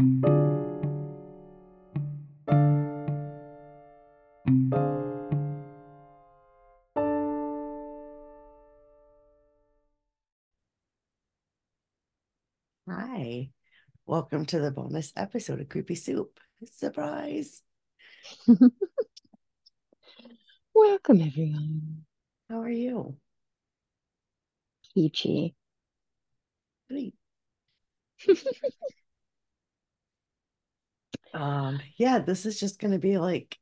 Hi, welcome to the bonus episode of Kreepy Soup. Surprise! Welcome, everyone. How are you? Peachy. Great. um, yeah, this is just going to be like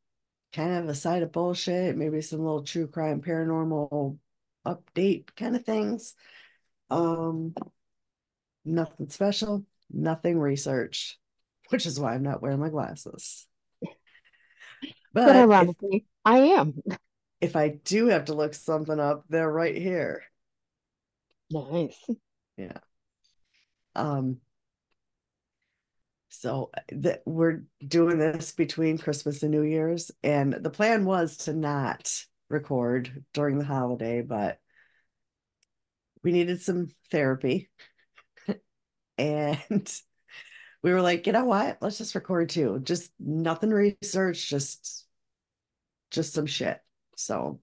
kind of a side of bullshit, maybe some little true crime, paranormal update kind of things. Um, nothing special, nothing researched, which is why I'm not wearing my glasses. But But if, ironically, I am. if I do have to look something up, they're right here. Nice. Yeah. Um, so that we're doing this between Christmas and New Year's, and the plan was to not record during the holiday, but we needed some therapy. And we were like, you know what? Let's just record too. Just nothing research, just just some shit. So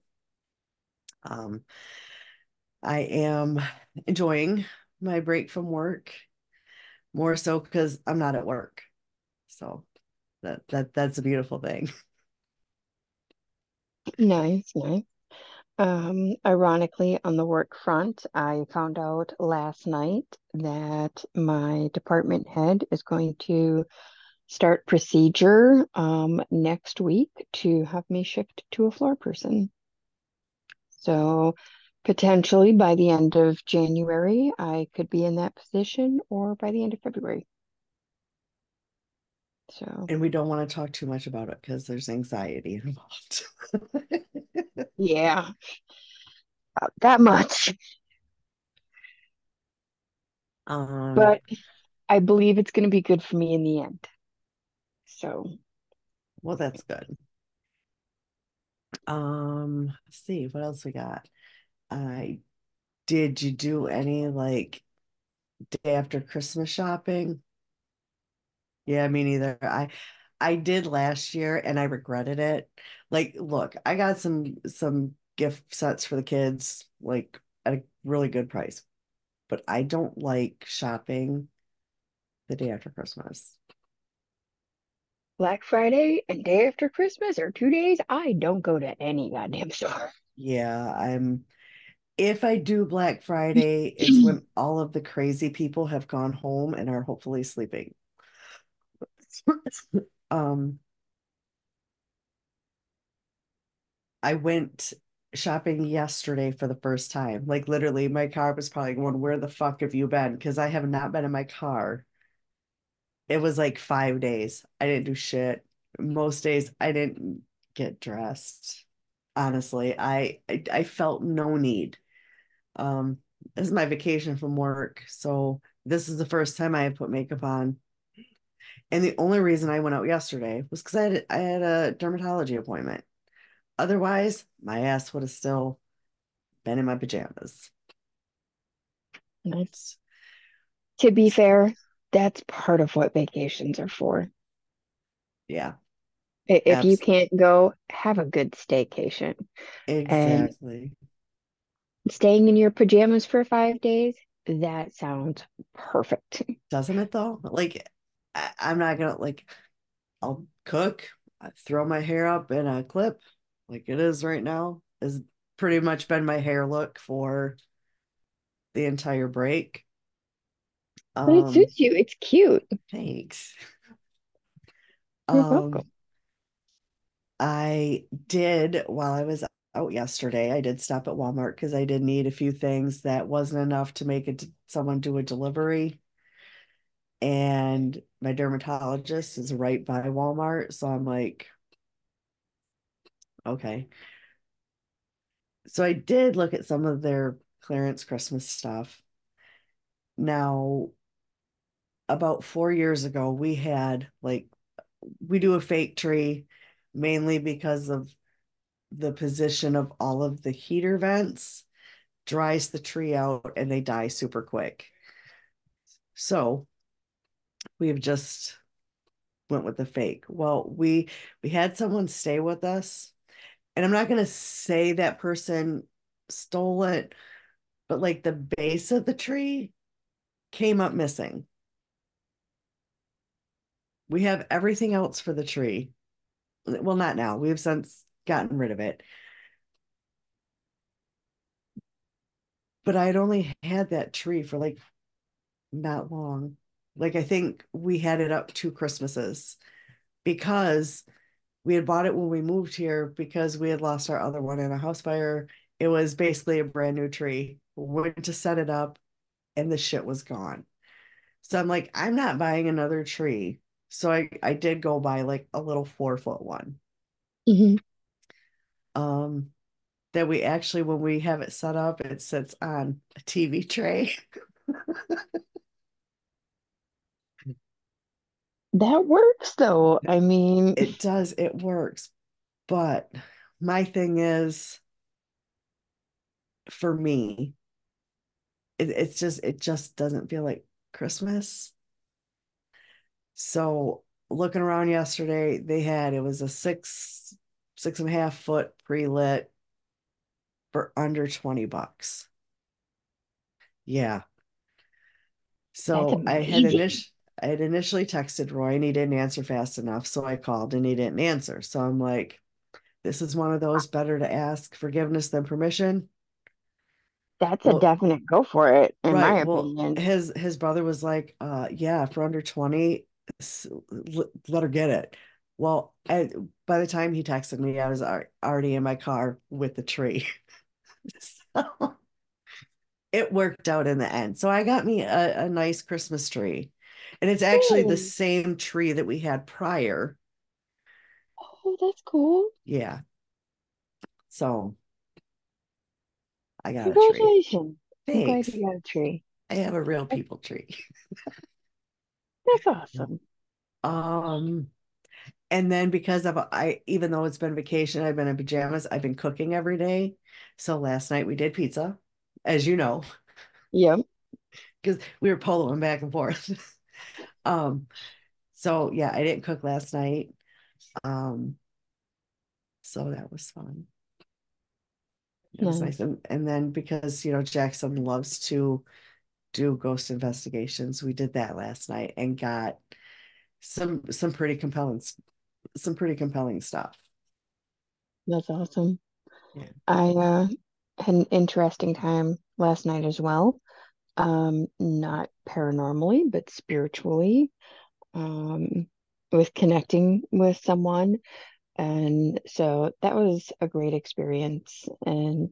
um I am enjoying my break from work more so because I'm not at work. So that that that's a beautiful thing. Nice, nice. Um, ironically, on the work front, I found out last night that my department head is going to start procedure um, next week to have me shift to a floor person. So potentially by the end of January, I could be in that position, or by the end of February. So And we don't want to talk too much about it because there's anxiety involved. yeah, about that much. Um, But I believe it's going to be good for me in the end. So well, that's good. Um, let's see what else we got. I did you do any like day after Christmas shopping? Yeah, me neither. I I did last year and I regretted it. Like, look, I got some some gift sets for the kids, like at a really good price, but I don't like shopping the day after Christmas. Black Friday and day after Christmas are two days I don't go to any goddamn store. Yeah, I'm if I do Black Friday, it's when all of the crazy people have gone home and are hopefully sleeping. Um, I went shopping yesterday for the first time. Like literally, my car was probably going, Where the fuck have you been? Because I have not been in my car. It was like five days. I didn't do shit. Most days I didn't get dressed. Honestly, I I, I felt no need. Um, this is my vacation from work, so this is the first time I have put makeup on. And the only reason I went out yesterday was because I had I had a dermatology appointment. Otherwise, my ass would have still been in my pajamas. Nice. To be fair, that's part of what vacations are for. Yeah, If you can't go, have a good staycation. And exactly. Staying in your pajamas for five days, that sounds perfect. Doesn't it though? Like I, I'm not gonna like I'll cook, I throw my hair up in a clip like it is right now. Has pretty much been my hair look for the entire break. But it Um, suits you. It's cute. thanks. You're Um, welcome. I did while I was out yesterday, I did stop at Walmart because I did need a few things that wasn't enough to make it someone do a delivery. And my dermatologist is right by Walmart. So I'm like, okay. So I did look at some of their clearance Christmas stuff. Now, about four years ago, we had like, we do a fake tree mainly because of the position of all of the heater vents dries the tree out and they die super quick. So we've just went with the fake. Well, we we had someone stay with us, and I'm not gonna say that person stole it, but like the base of the tree came up missing. We have everything else for the tree. Well, not now. We've since gotten rid of it. But I had only had that tree for like not long. Like I think we had it up two Christmases because we had bought it when we moved here because we had lost our other one in a house fire. It was basically a brand new tree. Went to set it up and the shit was gone. So I'm like, I'm not buying another tree. So I, I did go buy like a little four foot one. Mhm. Um that we actually when we have it set up, it sits on a TV tray. That works though. I mean, it does, it works. But my thing is for me, it, it's just it just doesn't feel like Christmas. So looking around yesterday, they had it was a six six and a half foot pre-lit for under 20 bucks. Yeah. So I had initially I had initially texted Roy and he didn't answer fast enough. So I called and he didn't answer. So I'm like, this is one of those better to ask forgiveness than permission. That's a definite go for it, in my right. Well, opinion. his his brother was like, uh, yeah, for under 20, let her get it. Well, I, by the time he texted me, I was already in my car with the tree. so it worked out in the end. So I got me a, a nice Christmas tree. And it's actually the same tree that we had prior. Oh, that's cool. Yeah. So I got Congratulations. a tree. Thanks. I'm glad you got a tree. I have a real people tree. That's awesome. Um and then because of I even though it's been vacation, I've been in pajamas, I've been cooking every day. So last night we did pizza, as you know. Yep. Because we were poloing back and forth. um, so yeah, I didn't cook last night. Um, so that was fun. It was nice. And, and then because you know Jackson loves to do ghost investigations, we did that last night and got some some pretty compelling some pretty compelling stuff. That's awesome. Yeah. I uh, had an interesting time last night as well. Um, not paranormally, but spiritually, um, with connecting with someone. And so that was a great experience. And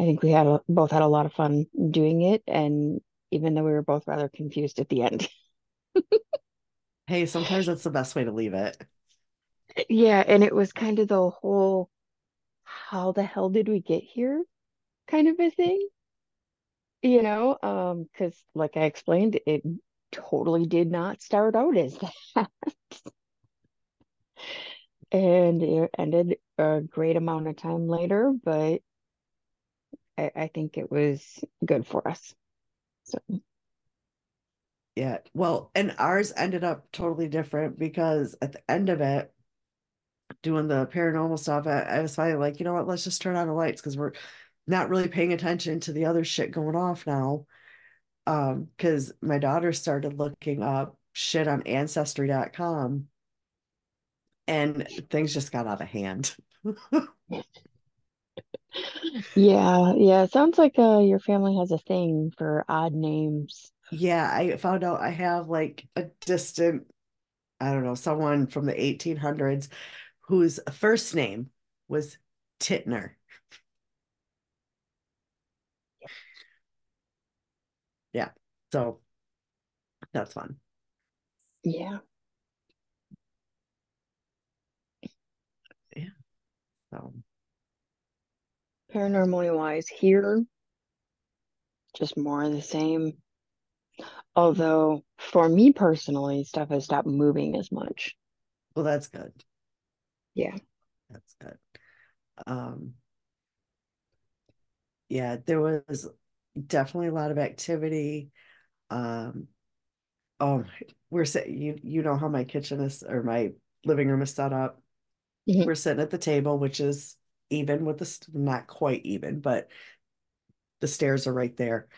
I think we had a, both had a lot of fun doing it. And even though we were both rather confused at the end. hey, sometimes that's the best way to leave it. Yeah. And it was kind of the whole how the hell did we get here kind of a thing you know um because like i explained it totally did not start out as that and it ended a great amount of time later but I, I think it was good for us so yeah well and ours ended up totally different because at the end of it doing the paranormal stuff i, I was finally like you know what? Let's just turn on the lights because we're not really paying attention to the other shit going off now. Um because my daughter started looking up shit on ancestry.com and things just got out of hand. Yeah yeah it sounds like uh your family has a thing for odd names. Yeah i found out i have like a distant i don't know someone from the 1800s whose first name was titner yeah so that's fun. Yeah. Yeah so. Paranormally wise here just more of the same. Although for me personally stuff has stopped moving as much. Well that's good yeah that's good um yeah there was definitely a lot of activity. Um, oh, we're sitting, you, you know how my kitchen is or my living room is set up. Mhm. We're sitting at the table, which is even with the, not quite even, but the stairs are right there.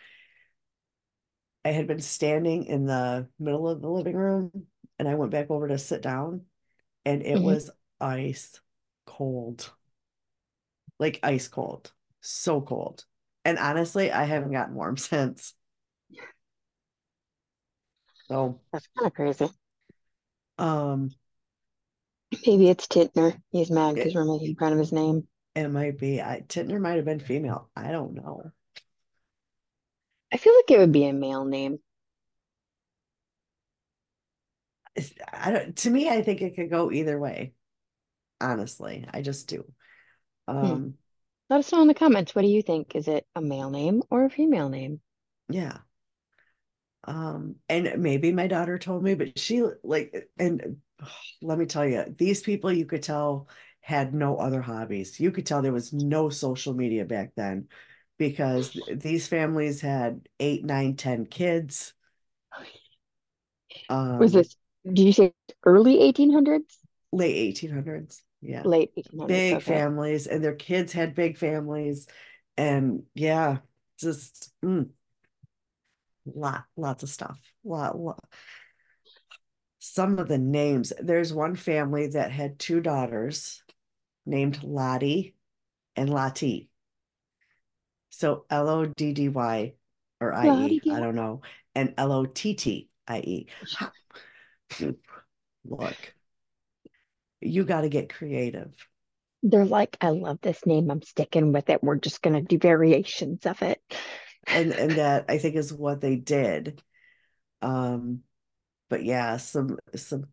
I had been standing in the middle of the living room and I went back over to sit down and it Mhm. was ice cold. Like ice cold. So cold. And honestly, I haven't gotten warm since. So, That's kind of crazy. um, Maybe it's Tintner. He's mad because we're making fun of his name. it might be. I Tintner might have been female. I don't know. I feel like it would be a male name. I don't, to me, I think it could go either way. Honestly, I just do. Hmm. Um, Let us know in the comments. What do you think? Is it a male name or a female name? yeah. Um, and maybe my daughter told me, but she like, and oh, let me tell you, these people you could tell had no other hobbies. You could tell there was no social media back then because these families had eight, nine, ten kids. Was Um, this, did you say early 1800s? late 1800s. Yeah. Late 1800s. Big families, and their kids had big families. And yeah, just mm, lot, lots of stuff. Lot, lot. Some of the names. There's one family that had two daughters named Lottie and Lottie. So L O D D Y or I E, I don't know, and L O T T I E. Look, you got to get creative. They're like, I love this name. I'm sticking with it. We're just going to do variations of it. And and that I think is what they did. Um, but yeah, some some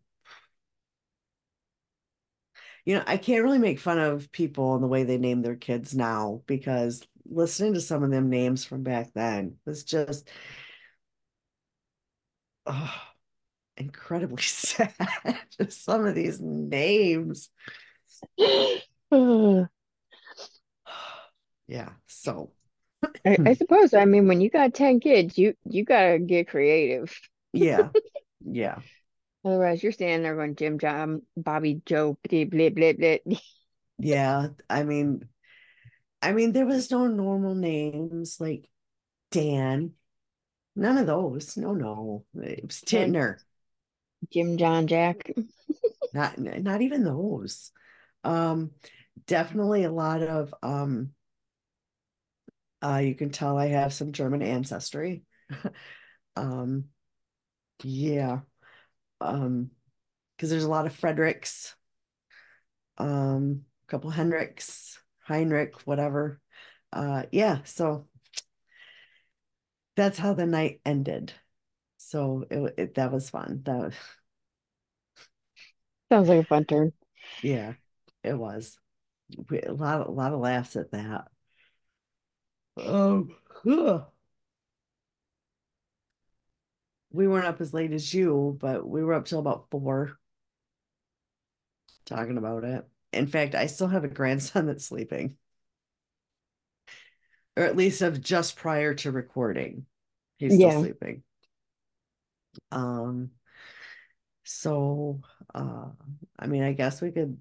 you know, I can't really make fun of people and the way they name their kids now because listening to some of them names from back then was just oh, incredibly sad. just some of these names. Yeah, so I, hmm. I suppose. I mean, when you got 10 kids, you you gotta get creative. yeah, yeah, Otherwise, you're standing there going Jim, John, Bobby, Joe, blah, blah, blah, blah. yeah. I mean, I mean, there was no normal names like Dan. None of those. No, no. It was Tintner. Jim, John, Jack. Not not even those. Um, definitely a lot of um uh you can tell I have some German ancestry. um, yeah. Um, because there's a lot of Fredericks, um, a couple Henriks, Heinrich, whatever. Uh, yeah, so that's how the night ended. So it, it that was fun. That was, Sounds like a fun turn. yeah, it was. We, a lot, a lot of laughs at that. Um, huh. we weren't up as late as you, but we were up till about four talking about it. In fact, I still have a grandson that's sleeping, or at least of just prior to recording. He's still Yeah. sleeping. Um, so uh, I mean, I guess we could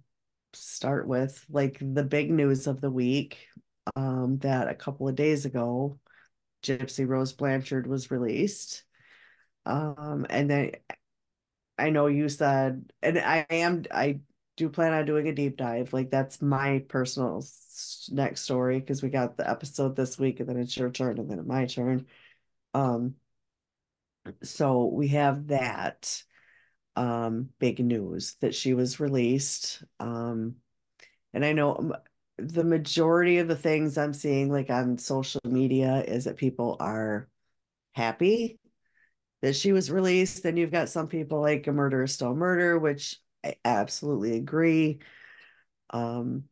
start with like the big news of the week. Um, that a couple of days ago, Gypsy Rose Blanchard was released. Um, and then I know you said, and I am, I do plan on doing a deep dive. Like that's my personal next story because we got the episode this week, and then it's your turn, and then it's my turn. Um, so we have that um big news that she was released. Um, and I know um, the majority of the things I'm seeing like on social media is that people are happy that she was released. Then you've got some people like a murder is still murder, which I absolutely agree. Um,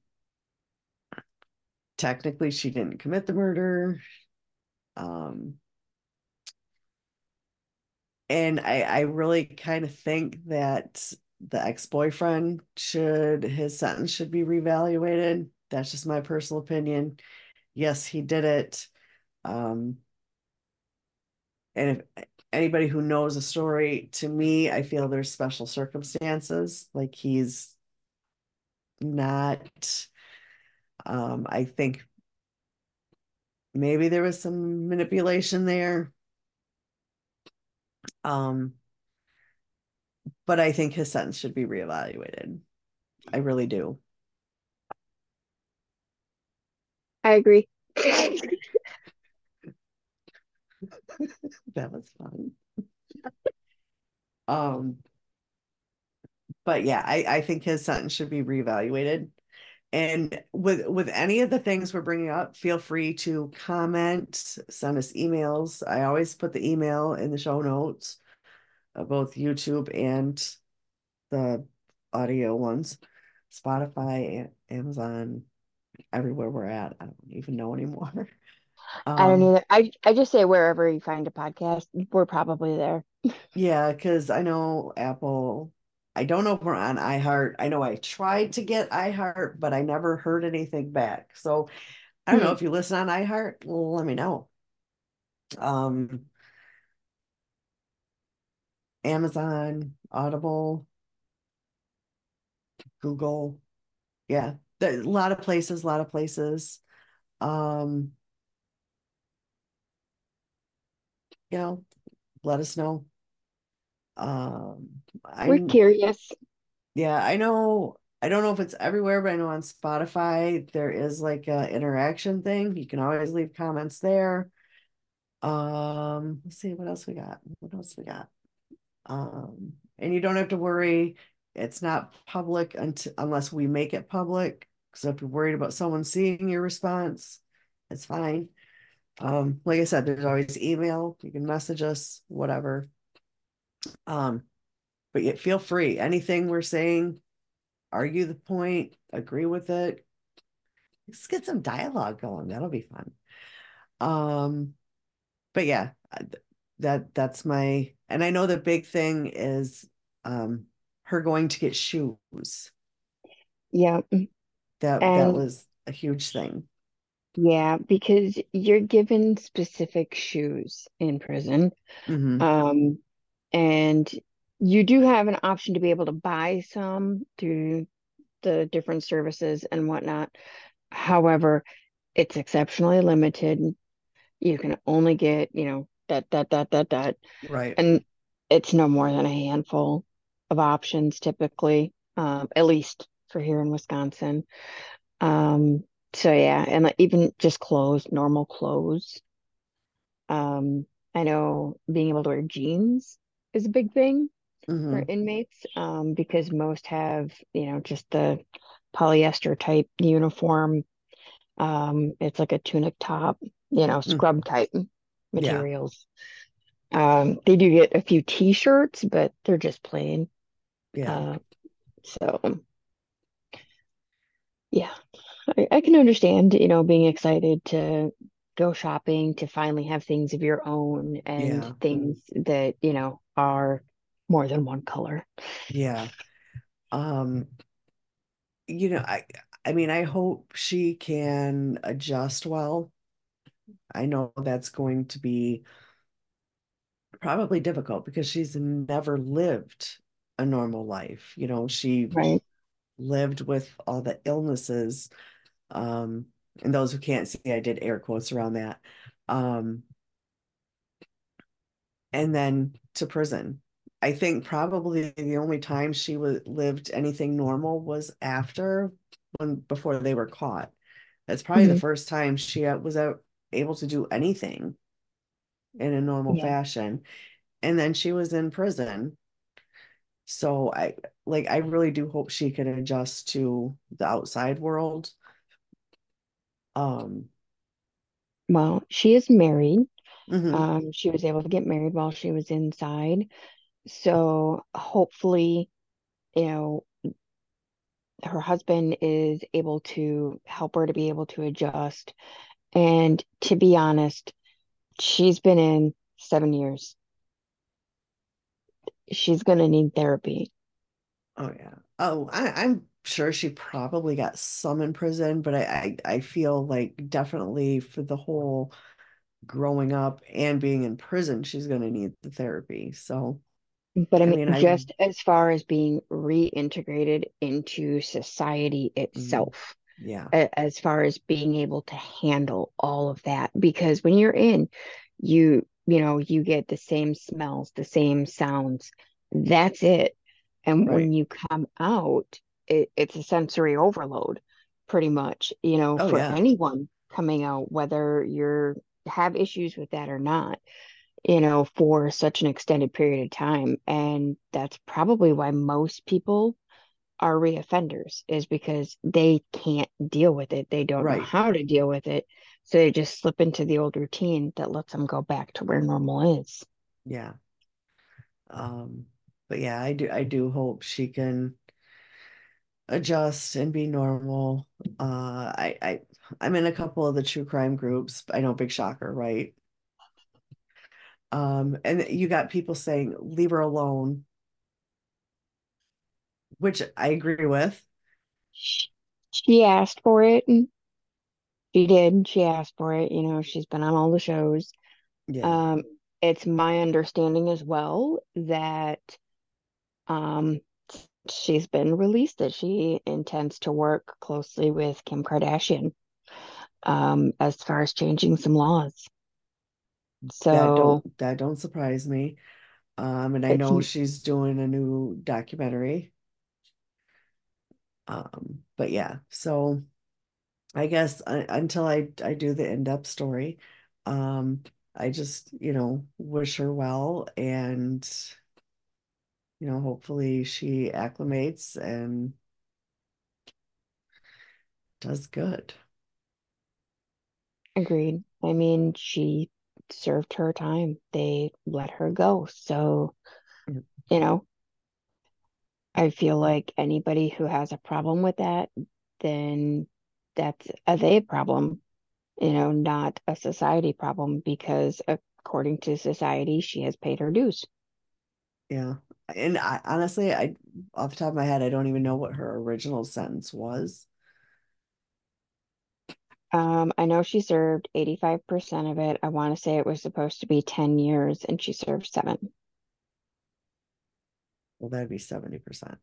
technically, she didn't commit the murder. Um, and I, I really kind of think that the ex-boyfriend should his sentence should be reevaluated. That's just my personal opinion. Yes, he did it. Um, and if anybody who knows a story, to me, I feel there's special circumstances. Like he's not, um, I think maybe there was some manipulation there. Um, but I think his sentence should be reevaluated. I really do. I agree. that was fun. um, but yeah, I, I think his sentence should be reevaluated. And with with any of the things we're bringing up, feel free to comment, send us emails. I always put the email in the show notes, of both YouTube and the audio ones, Spotify, Amazon, everywhere we're at. I don't even know anymore. I don't Um, either. I I just say wherever you find a podcast, we're probably there. yeah, because I know Apple. I don't know if we're on iHeart. I know I tried to get iHeart, but I never heard anything back. So I don't know Hmm. if you listen on iHeart, let me know. Um, Amazon, Audible, Google. Yeah, a lot of places, a lot of places. Um, you know, let us know. Um, We're I'm curious. yeah, I know I don't know if it's everywhere, but I know on Spotify there is like a interaction thing. You can always leave comments there. Um, let's see what else we got. What else we got? Um, and you don't have to worry, it's not public until unless we make it public. So if you're worried about someone seeing your response, it's fine. Um, like I said, there's always email, you can message us, whatever. Um, but yet feel free. Anything we're saying, argue the point, agree with it. Let's get some dialogue going. That'll be fun. Um, but yeah, that that's my and I know the big thing is um her going to get shoes. Yeah. That that was a huge thing. yeah, because you're given specific shoes in prison. hmm Um, and you do have an option to be able to buy some through the different services and whatnot. However, it's exceptionally limited. You can only get, you know, that, that, that, that, that. Right. And it's no more than a handful of options typically, um, at least for here in Wisconsin. Um, so yeah, and like even just clothes, normal clothes. Um, I know being able to wear jeans is a big thing for hmm inmates, um, because most have, you know, just the polyester type uniform. Um, it's like a tunic top, you know, mm scrub type Yeah. materials. Um, they do get a few t-shirts, but they're just plain. Yeah. Uh, so yeah, I, I can understand, you know, being excited to go shopping, to finally have things of your own and Yeah. things that, you know, are more than one color. Yeah. Um, you know, I I mean, I hope she can adjust well. I know that's going to be probably difficult because she's never lived a normal life. You know, she Right. lived with all the illnesses. Um, and those who can't see, I did air quotes around that. Um, and then to prison. I think probably the only time she was lived anything normal was after when before they were caught. That's probably the hmm first time she was out, able to do anything in a normal Yeah. fashion. And then she was in prison. So I like I really do hope she can adjust to the outside world. Um, Well, she is married. Mhm, Um, she was able to get married while she was inside. So hopefully, you know, her husband is able to help her to be able to adjust. And to be honest, she's been in seven years. She's going to need therapy. Oh yeah. Oh, I, I'm sure she probably got some in prison, but I, I I feel like definitely for the whole growing up and being in prison, she's going to need the therapy. So, But I I mean, mean, I, just as far as being reintegrated into society mm, itself, yeah, as far as being able to handle all of that, because when you're in, you, you know, you get the same smells, the same sounds. That's it. And when you come out, it, it's a sensory overload, pretty much, you know, Oh, for yeah, anyone coming out, whether you're have issues with that or not you know, for such an extended period of time. And that's probably why most people are reoffenders, is because they can't deal with it. They don't know how to deal with it. So they just slip into the old routine that lets them go back to where normal is. Yeah. Um, but yeah, I do, I do hope she can adjust and be normal. Uh, I, I, I'm in a couple of the true crime groups. I know, big shocker, right? Um, and you got people saying, leave her alone, which I agree with. She asked for it and she did. She asked for it. You know, she's been on all the shows. Yeah. Um, it's my understanding as well that um, she's been released that she intends to work closely with Kim Kardashian um, as far as changing some laws. That So don't, that don't surprise me. Um, and I know she's doing a new documentary. Um, but yeah, so I guess until I I do the in-depth story, um, I just, you know, wish her well and you know, hopefully she acclimates and does good. Agreed. I mean, she served her time. They let her go. So, you know, I feel like anybody who has a problem with that, then that's a they problem, you know, not a society problem because according to society, she has paid her dues. Yeah. And I honestly, I off the top of my head, I don't even know what her original sentence was. Um, I know she served 85% of it. I want to say it was supposed to be 10 years and she served seven. Well, that'd be 70%.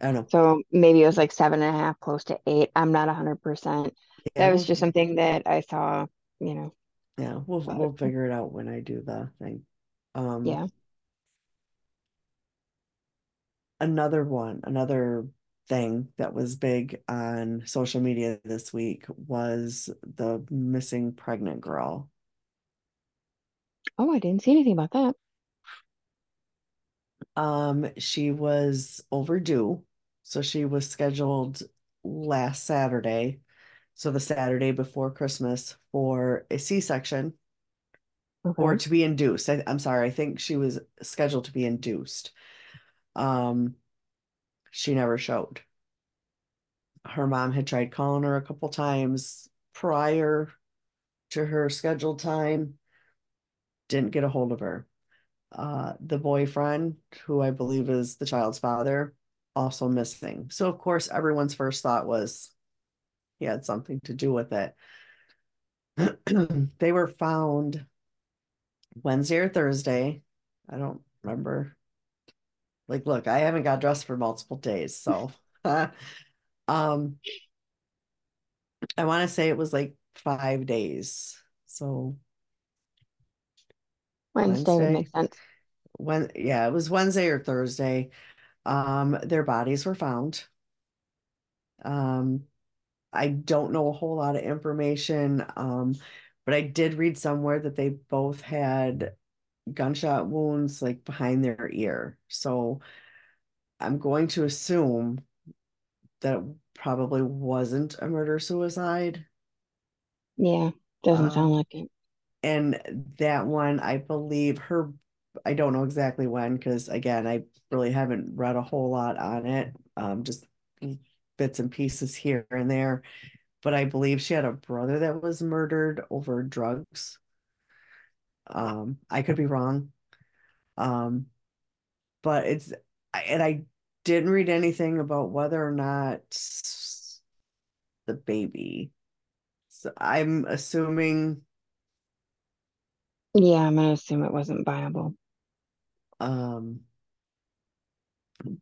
I don't know. So maybe it was like seven and a half, close to eight. I'm not 100%. Yeah, That was just something that I saw, you know, yeah, we'll we'll figure it out when I do the thing. Um, yeah. another one, another thing that was big on social media this week was the missing pregnant girl. Oh, I didn't see anything about that. Um, she was overdue. So she was scheduled last Saturday, so the Saturday before Christmas for a C-section or to be induced. I, I'm sorry, I think she was scheduled to be induced. Um, she never showed. Her mom had tried calling her a couple times prior to her scheduled time, didn't get a hold of her. Uh, the boyfriend, who I believe is the child's father, also missing. So, of course, everyone's first thought was he had something to do with it. they were found Wednesday or Thursday. I don't remember. Like, look, I haven't got dressed for multiple days. So, um, I want to say it was like five days. So, Wednesday Wednesday, sense. when, yeah, it was Wednesday or Thursday. Um, their bodies were found. Um, I don't know a whole lot of information, um, but I did read somewhere that they both had gunshot wounds like behind their ear. So I'm going to assume that it probably wasn't a murder suicide. Yeah, doesn't Um, sound like it. and that one, I believe her, I don't know exactly when, because again, I really haven't read a whole lot on it. Um, just bits and pieces here and there. But I believe she had a brother that was murdered over drugs. Um, I could be wrong. Um, but it's and I didn't read anything about whether or not the baby So I'm assuming Yeah, I'm gonna assume it wasn't viable. um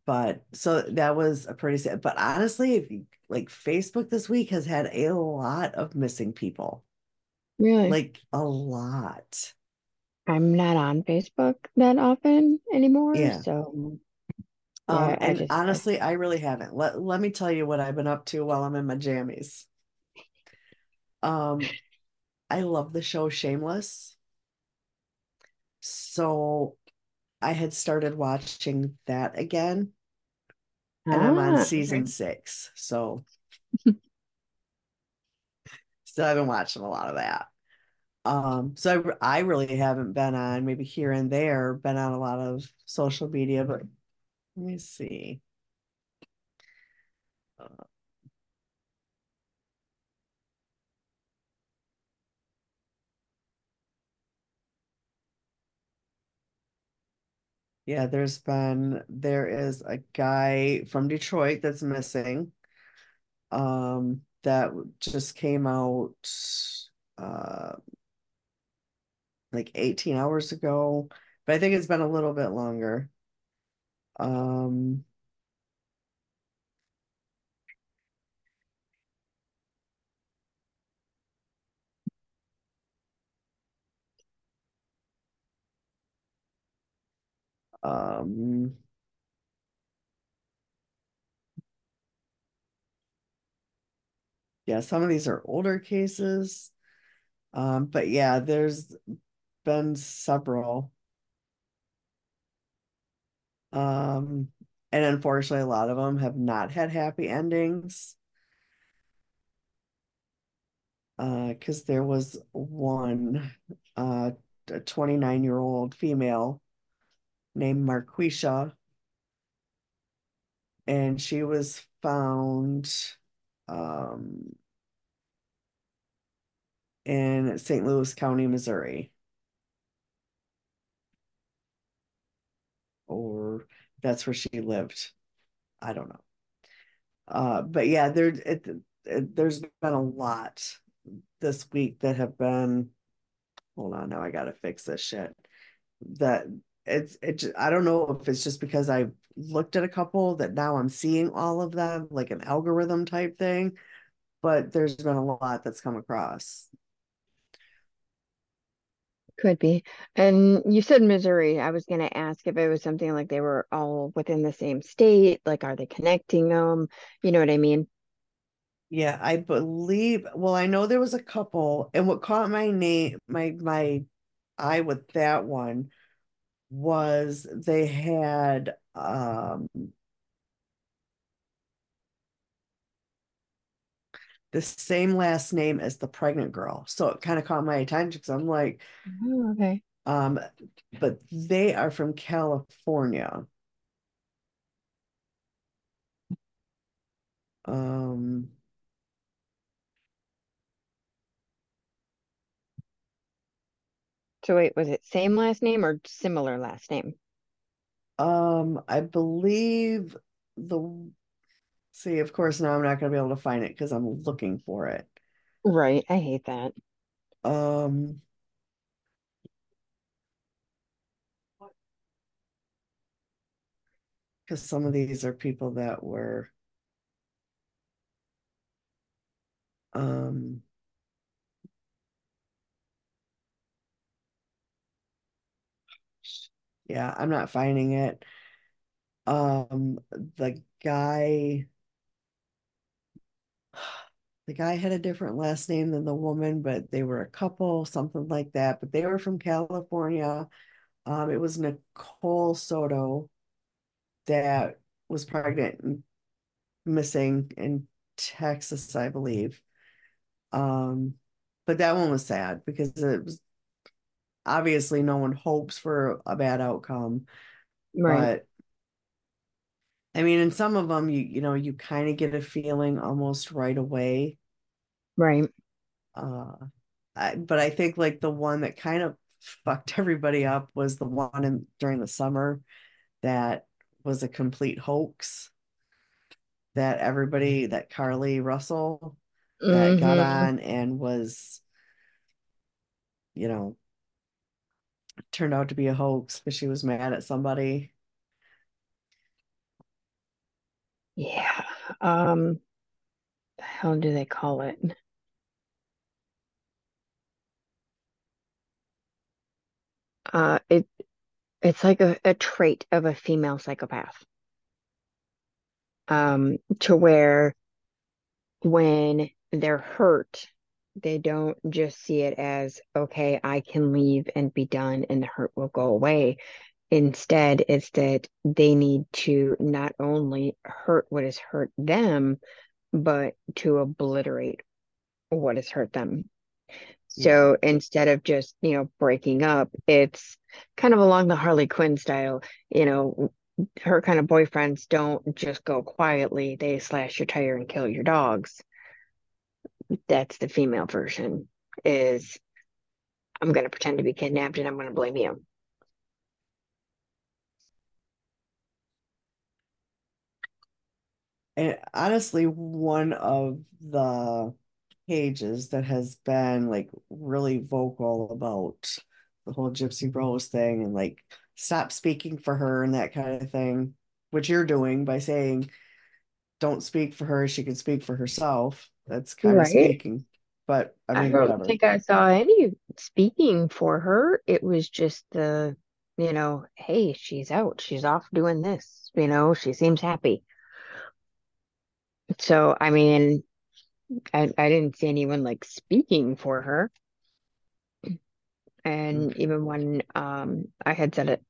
but so that was a pretty sad but honestly if you like Facebook this week has had a lot of missing people. Really? Like a lot. I'm not on Facebook that often anymore, Yeah. so Um yeah, I and just honestly I really haven't. Let let me tell you what I've been up to while I'm in my jammies. Um I love the show Shameless. So I had started watching that again and I'm on ah, season six. So still I've been watching a lot of that. Um, so I, I really haven't been on maybe here and there, been on a lot of social media, but let me see. Uh, yeah, there's been there is a guy from Detroit that's missing. Um, that just came out uh like 18 hours ago, but I think it's been a little bit longer. Um, um, yeah, some of these are older cases. Um, but yeah, there's been several. Um, and unfortunately, a lot of them have not had happy endings. Uh, because there was one, uh, a 29 year old female named Marquisha, and she was found, um, in St. Louis County, Missouri. Or that's where she lived. I don't know. Uh, but yeah, there it, it, there's been a lot this week that have been. Hold on, now I gotta fix this shit. That it's it. I don't know if it's just because I looked at a couple that now I'm seeing all of them like an algorithm type thing, but there's been a lot that's come across. Could be. And you said Missouri. I was gonna ask if it was something like they were all within the same state, like are they connecting them? You know what I mean? Yeah, I believe. Well, I know there was a couple, and what caught my name, my my eye with that one was they had um the same last name as the pregnant girl. So it kind of caught my attention because I'm like, Oh, okay. um, but they are from California. Um, So wait, was it same last name or similar last name? um, I believe the see, of course, now I'm not gonna be able to find it because I'm looking for it. Right. I hate that. Um, because some of these are people that were um yeah, I'm not finding it. Um, the guy the guy had a different last name than the woman, but they were a couple, something like that. But they were from California. Um, it was Nicole Soto that was pregnant and missing in Texas, I believe. Um, but that one was sad because it was obviously no one hopes for a bad outcome. Right. I mean, in some of them, you you know, you kind of get a feeling almost right away. Right. Uh, I, but I think like the one that kind of fucked everybody up was the one in during the summer that was a complete hoax that everybody that Carlee Russell that got hmm on and was, you know, turned out to be a hoax because she was mad at somebody. Yeah. Um, the hell do they call it? Uh, it it's like a, a trait of a female psychopath. Um, to where when they're hurt, they don't just see it as, okay, I can leave and be done and the hurt will go away. Instead, it's that they need to not only hurt what has hurt them, but to obliterate what has hurt them. Yeah. So instead of just, you know, breaking up, it's kind of along the Harley Quinn style, you know, her kind of boyfriends don't just go quietly, they slash your tire and kill your dogs. That's the female version is I'm going to pretend to be kidnapped and I'm going to blame you. And honestly, one of the pages that has been like really vocal about the whole Gypsy Rose thing and like stop speaking for her and that kind of thing, which you're doing by saying don't speak for her, she can speak for herself. That's kind of speaking. But I mean I don't whatever. think I saw any speaking for her. It was just the, you know, hey, she's out. She's off doing this. You know, she seems happy. So, I mean, I, I didn't see anyone like speaking for her. And even when um I had said it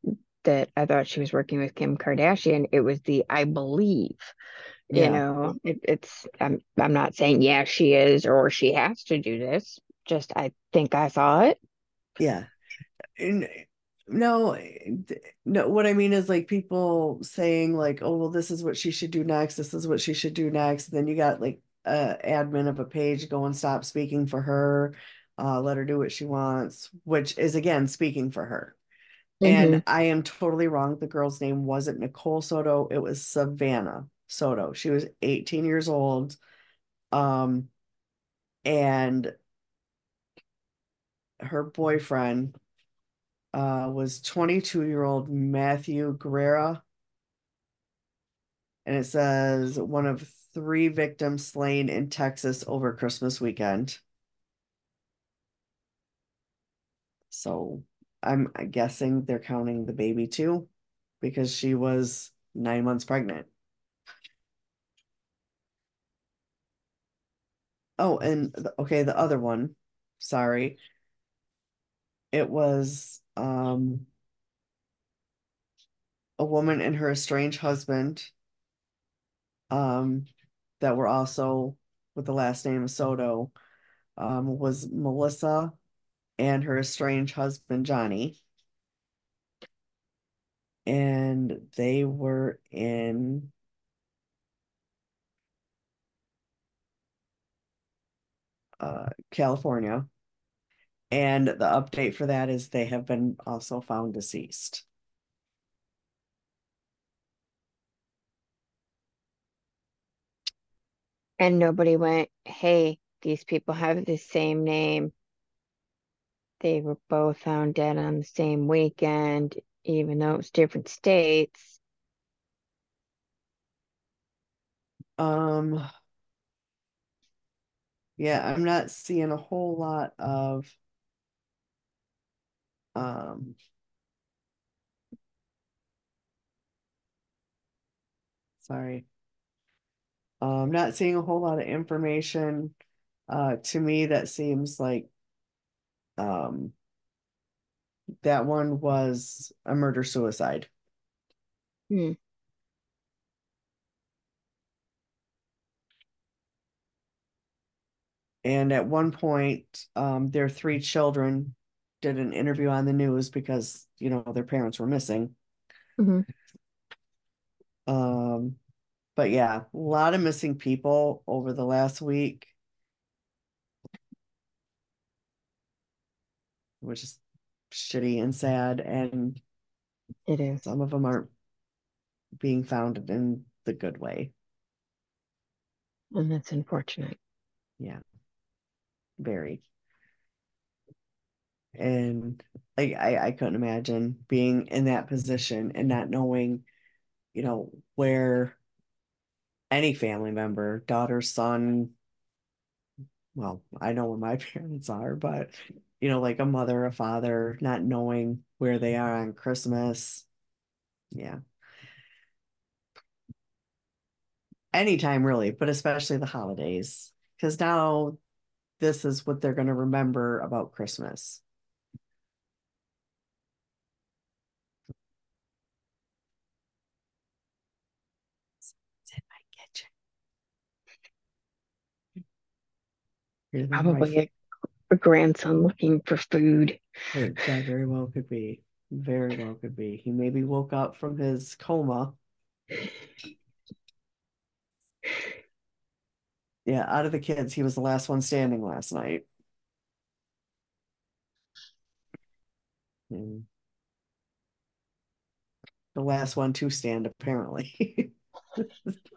that I thought she was working with Kim Kardashian, it was the I believe, you Yeah. know, it, it's I'm I'm not saying yeah she is or she has to do this. Just I think I saw it. Yeah. And no, no, what I mean is like people saying like, oh, well, this is what she should do next. This is what she should do next. And then you got like a admin of a page go and stop speaking for her, uh, let her do what she wants, which is again speaking for her. hmm And I am totally wrong. The girl's name wasn't Nicole Soto, it was Savannah Soto. She was 18 years old. Um, and her boyfriend uh, was 22 year old Matthew Guerrera. And it says one of three victims slain in Texas over Christmas weekend. So I'm guessing they're counting the baby too, because she was nine months pregnant. Oh, and the, okay, the other one, sorry, it was um a woman and her estranged husband um that were also with the last name of Soto um was Melissa and her estranged husband Johnny. And they were in uh California and the update for that is they have been also found deceased. And nobody went, hey, these people have the same name. They were both found dead on the same weekend, even though it was different states. Um yeah, I'm not seeing a whole lot of um sorry Uh, I'm not seeing a whole lot of information. Uh, to me, that seems like um, that one was a murder suicide. Hmm. And at one point, um, their three children did an interview on the news because, you know, their parents were missing. hmm Um, but yeah, a lot of missing people over the last week, which is shitty and sad. And It is. some of them aren't being found in the good way. And that's unfortunate. Yeah. Very. And like I, I couldn't imagine being in that position and not knowing, you know, where any family member, daughter, son, well, I know where my parents are, but you know, like a mother, a father, not knowing where they are on Christmas. Yeah. Anytime really, but especially the holidays. Because now this is what they're going to remember about Christmas. It's in my kitchen. Probably a, a grandson looking for food. It, that very well could be. Very well could be. He maybe woke up from his coma. Yeah, out of the kids, he was the last one standing last night. And the last one to stand, apparently.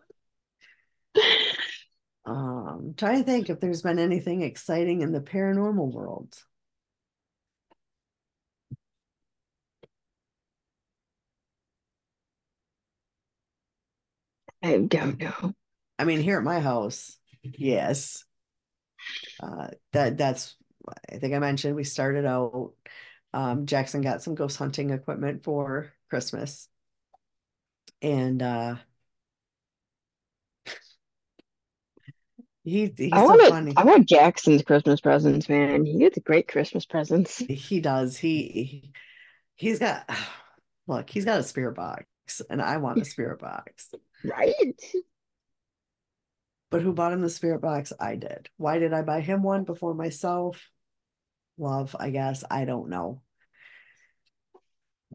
um, trying to think if there's been anything exciting in the paranormal world. I don't know. I mean, here at my house, yes. Uh, that that's I think I mentioned we started out. Um, Jackson got some ghost hunting equipment for Christmas, and uh, he he's I so want funny. I want Jackson's Christmas presents, man. He gets great Christmas presents. He does. He, he he's got look. He's got a spirit box, and I want a spirit box. Right? But who bought him the spirit box? I did. Why did I buy him one before myself? Love, I guess. I don't know.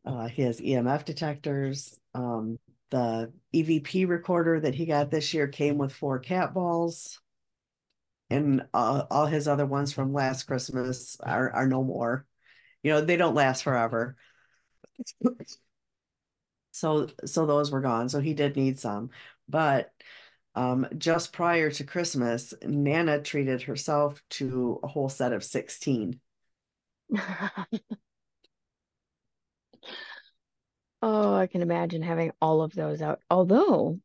Uh, he has EMF detectors. Um, the EVP recorder that he got this year came with four cat balls. And uh, all his other ones from last Christmas are, are no more. You know, they don't last forever. So so those were gone. So he did need some. But um, just prior to Christmas, Nana treated herself to a whole set of 16. Oh, I can imagine having all of those out. Although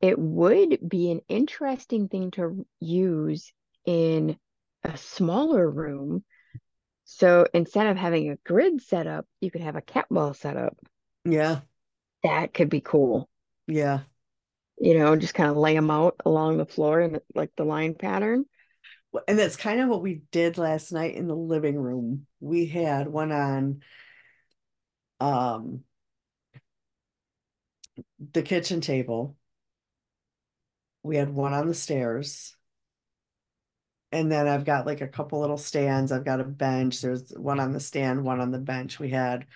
it would be an interesting thing to use in a smaller room. So instead of having a grid set up, you could have a cat ball set up. Yeah, That could be cool. yeah. You know, just kind of lay them out along the floor and like the line pattern. And that's kind of what we did last night in the living room. We had one on um the kitchen table. We had one on the stairs. And then I've got like a couple little stands. I've got a bench. There's one on the stand, one on the bench. We had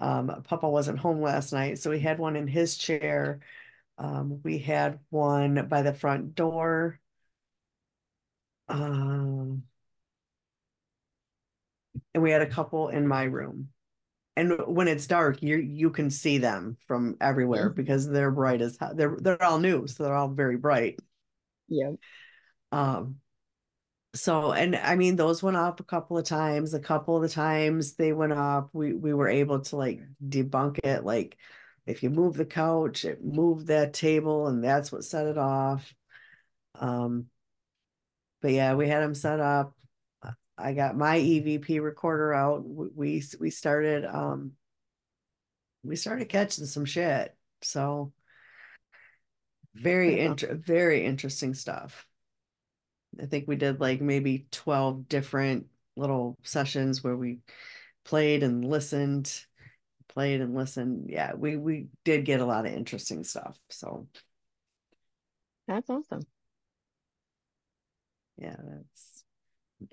um Papa wasn't home last night, so we had one in his chair. Um, we had one by the front door. Um, and we had a couple in my room. And when it's dark, you you can see them from everywhere Mhm. because they're bright as. They're they're all new, so they're all very bright. yeah Um, so and I mean those went up a couple of times. A couple of the times they went up, we we were able to like debunk it. Like if you move the couch, it moved that table, and that's what set it off. Um, but yeah, we had them set up. I got my EVP recorder out. We we started um we started catching some shit. So very inter very interesting stuff. I think we did like maybe 12 different little sessions where we played and listened, played and listened. Yeah, we we did get a lot of interesting stuff. So That's awesome. yeah, that's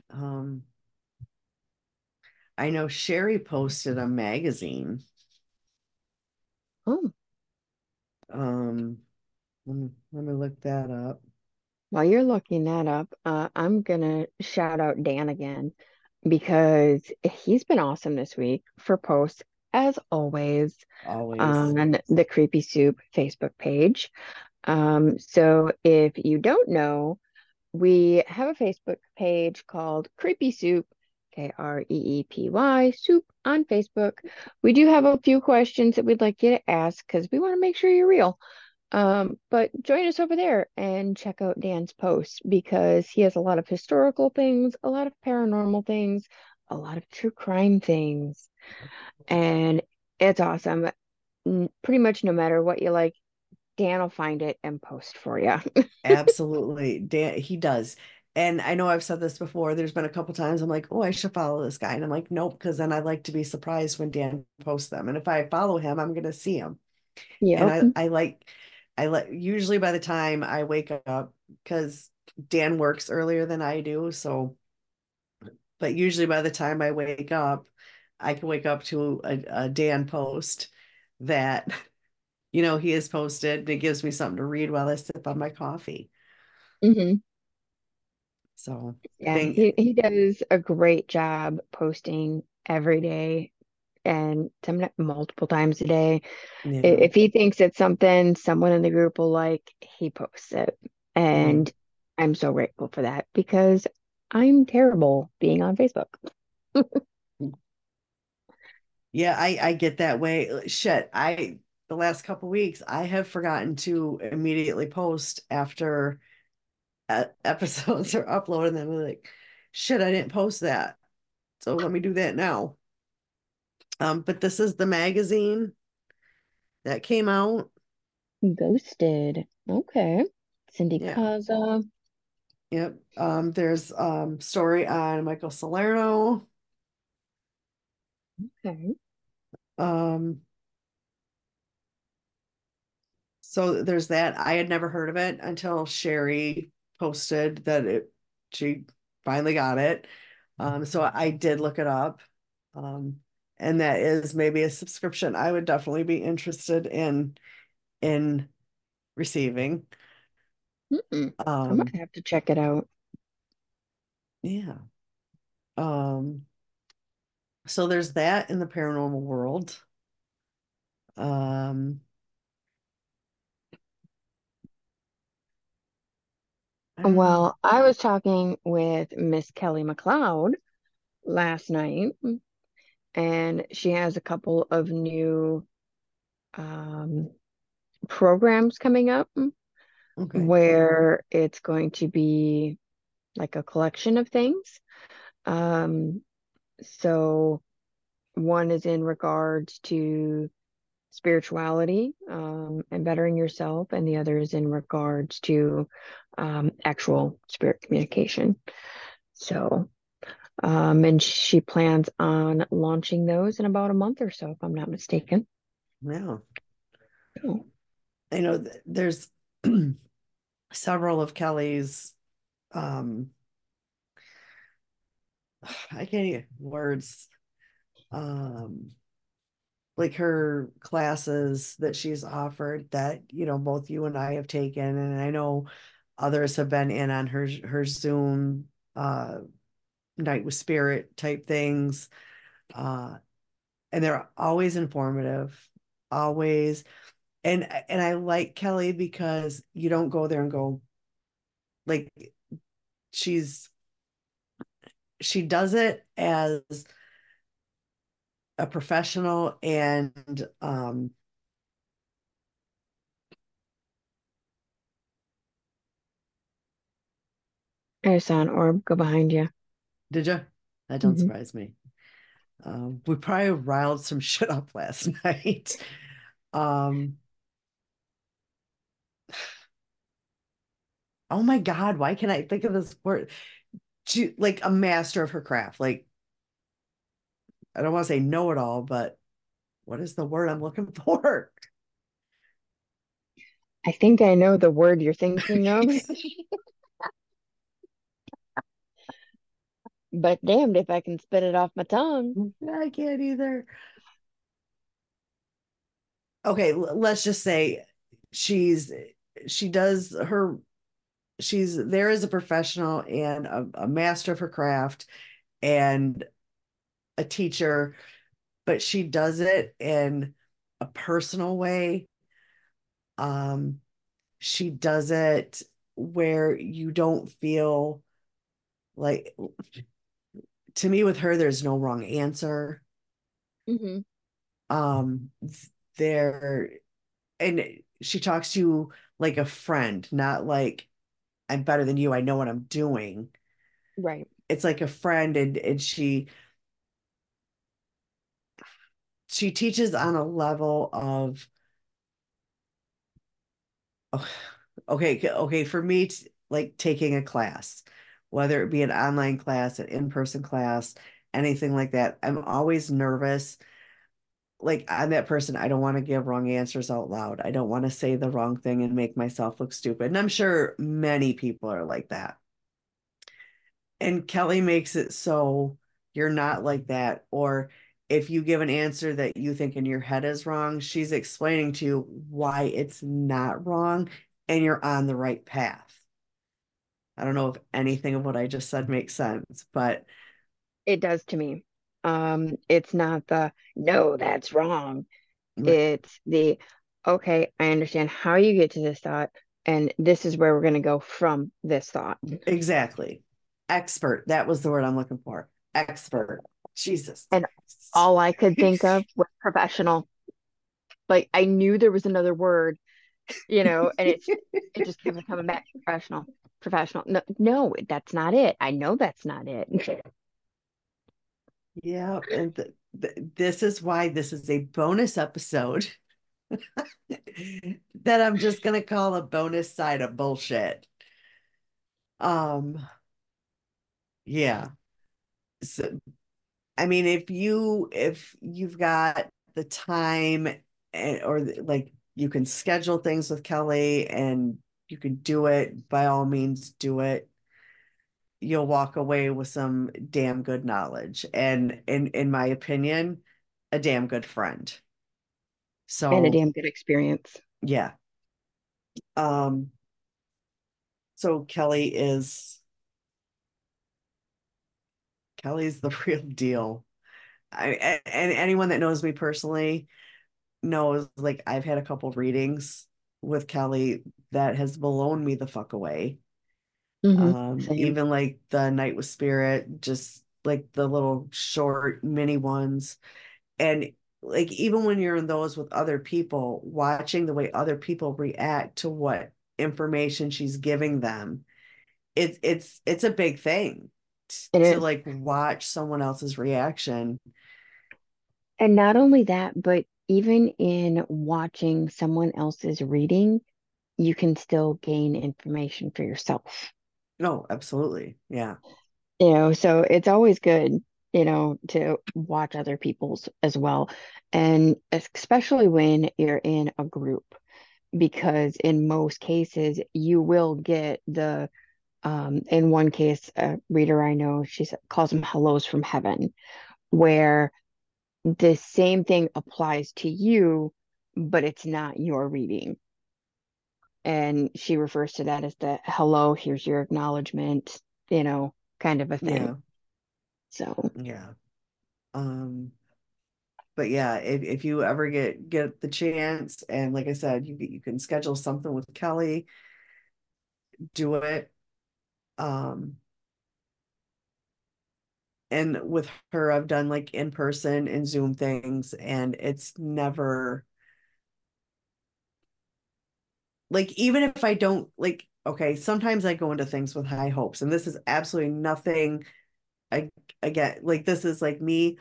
um I know Sherry posted a magazine. Oh, Um let me, let me look that up. while you're looking that up, uh, I'm gonna shout out Dan again because he's been awesome this week for posts, as always, Always. on the Kreepy Soup Facebook page. Um, so if you don't know, we have a Facebook page called Kreepy Soup, K R E E P Y, Soup on Facebook. We do have a few questions that we'd like you to ask because we want to make sure you're real. Um, but join us over there and check out Dan's posts because he has a lot of historical things, a lot of paranormal things, a lot of true crime things. And it's awesome. Pretty much no matter what you like, Dan will find it and post for you. Absolutely. Dan, he does. And I know I've said this before. There's been a couple times I'm like, oh, I should follow this guy. And I'm like, nope, because then I like to be surprised when Dan posts them. And if I follow him, I'm gonna see him. Yeah. And I, I like I like, usually by the time I wake up, because Dan works earlier than I do, so but usually by the time I wake up, I can wake up to a, a Dan post that you know he has posted it gives me something to read while I sip on my coffee. Mm-hmm. So yeah, he, he does a great job posting every day and some multiple times a day. Yeah. If he thinks it's something someone in the group will like, he posts it. And mm-hmm. I'm so grateful for that because I'm terrible being on Facebook. yeah, I I get that way. Shit, I the last couple weeks I have forgotten to immediately post after episodes are uploaded and I'm like, shit, I didn't post that. So let me do that now. Um, but this is the magazine that came out. Ghosted. Okay. Cindy yeah. Kaza. Yep. Um, there's um story on Michael Salerno. Okay. Um so there's that. I had never heard of it until Sherry posted that it she finally got it. Um, so I did look it up. Um, and that is maybe a subscription I would definitely be interested in in receiving. Um, I might have to check it out. Yeah. Um so there's that in the paranormal world. Um well, I was talking with Miss Kelly McLeod last night and she has a couple of new um, programs coming up okay. where it's going to be like a collection of things. Um, so one is in regards to spirituality um, and bettering yourself, and the other is in regards to um, actual spirit communication. So um, and she plans on launching those in about a month or so, if I'm not mistaken. Yeah. Oh. I know there's several of Kelly's um I can't even words um like her classes that she's offered that you know both you and I have taken and I know others have been in on her her Zoom uh night with spirit type things uh and they're always informative always and and i like kelly because you don't go there and go like she's she does it as a professional and um I saw an orb go behind you. Did you? That don't mm-hmm. surprise me. Um, we probably riled some shit up last night. um, oh my god, why can I think of this word? She, like a master of her craft. Like I don't want to say know it all, but what is the word I'm looking for? I think I know the word you're thinking of. but damned if I can spit it off my tongue. I can't either. Okay, let's just say she's she does her she's there as a professional and a, a master of her craft and a teacher, but she does it in a personal way. Um, she does it where you don't feel like to me with her there's no wrong answer hmm um there and she talks to you like a friend not like i'm better than you i know what i'm doing Right. it's like a friend and and she she teaches on a level of oh, okay okay for me t- like taking a class whether it be an online class an in-person class anything like that i'm always nervous. Like i'm that person i don't want to give wrong answers out loud. I don't want to say the wrong thing and make myself look stupid and i'm sure many people are like that. And kelly makes it so you're not like that or if you give an answer that you think in your head is wrong she's explaining to you why it's not wrong and you're on the right path i don't know if anything of what i just said makes sense but It does to me. Um, it's not the no, that's wrong. It's the okay, I understand how you get to this thought, and this is where we're going to go from this thought. exactly expert that was the word i'm looking for expert jesus And all I could think of was professional. Like I knew there was another word, you know, and it's it just kept coming back. Professional, professional. No, no, that's not it. I know that's not it. Yeah, and th th this is why this is a bonus episode that I'm just gonna call a bonus side of bullshit. Um, yeah. So, I mean, if you if you've got the time and, or the- like you can schedule things with Kelly and you can do it, by all means, do it. You'll walk away with some damn good knowledge and in in my opinion, a damn good friend. So and a damn good experience. yeah. Um, so Kelly is Kelly's the real deal. I and anyone that knows me personally knows like I've had a couple readings with Kelly that has blown me the fuck away. hmm Um, even like the Night with Spirit, just like the little short mini ones. And like even when you're in those with other people, watching the way other people react to what information she's giving them, it's it's it's a big thing It to is. like watch someone else's reaction. And not only that, but even in watching someone else's reading, you can still gain information for yourself. No, absolutely. Yeah. You know, so it's always good, you know, to watch other people's as well. And especially when you're in a group, because in most cases you will get the um in one case a reader I know she calls them hellos from heaven where the same thing applies to you but it's not your reading and she refers to that as the hello here's your acknowledgement you know kind of a thing Yeah. so Yeah. Um but yeah, if, if you ever get get the chance, and like I said, you you can schedule something with Kelly, do it. Um, and with her, I've done like in person and Zoom things, and it's never like even if I don't like. Okay, sometimes I go into things with high hopes, and this is absolutely nothing. I again, like this is like me,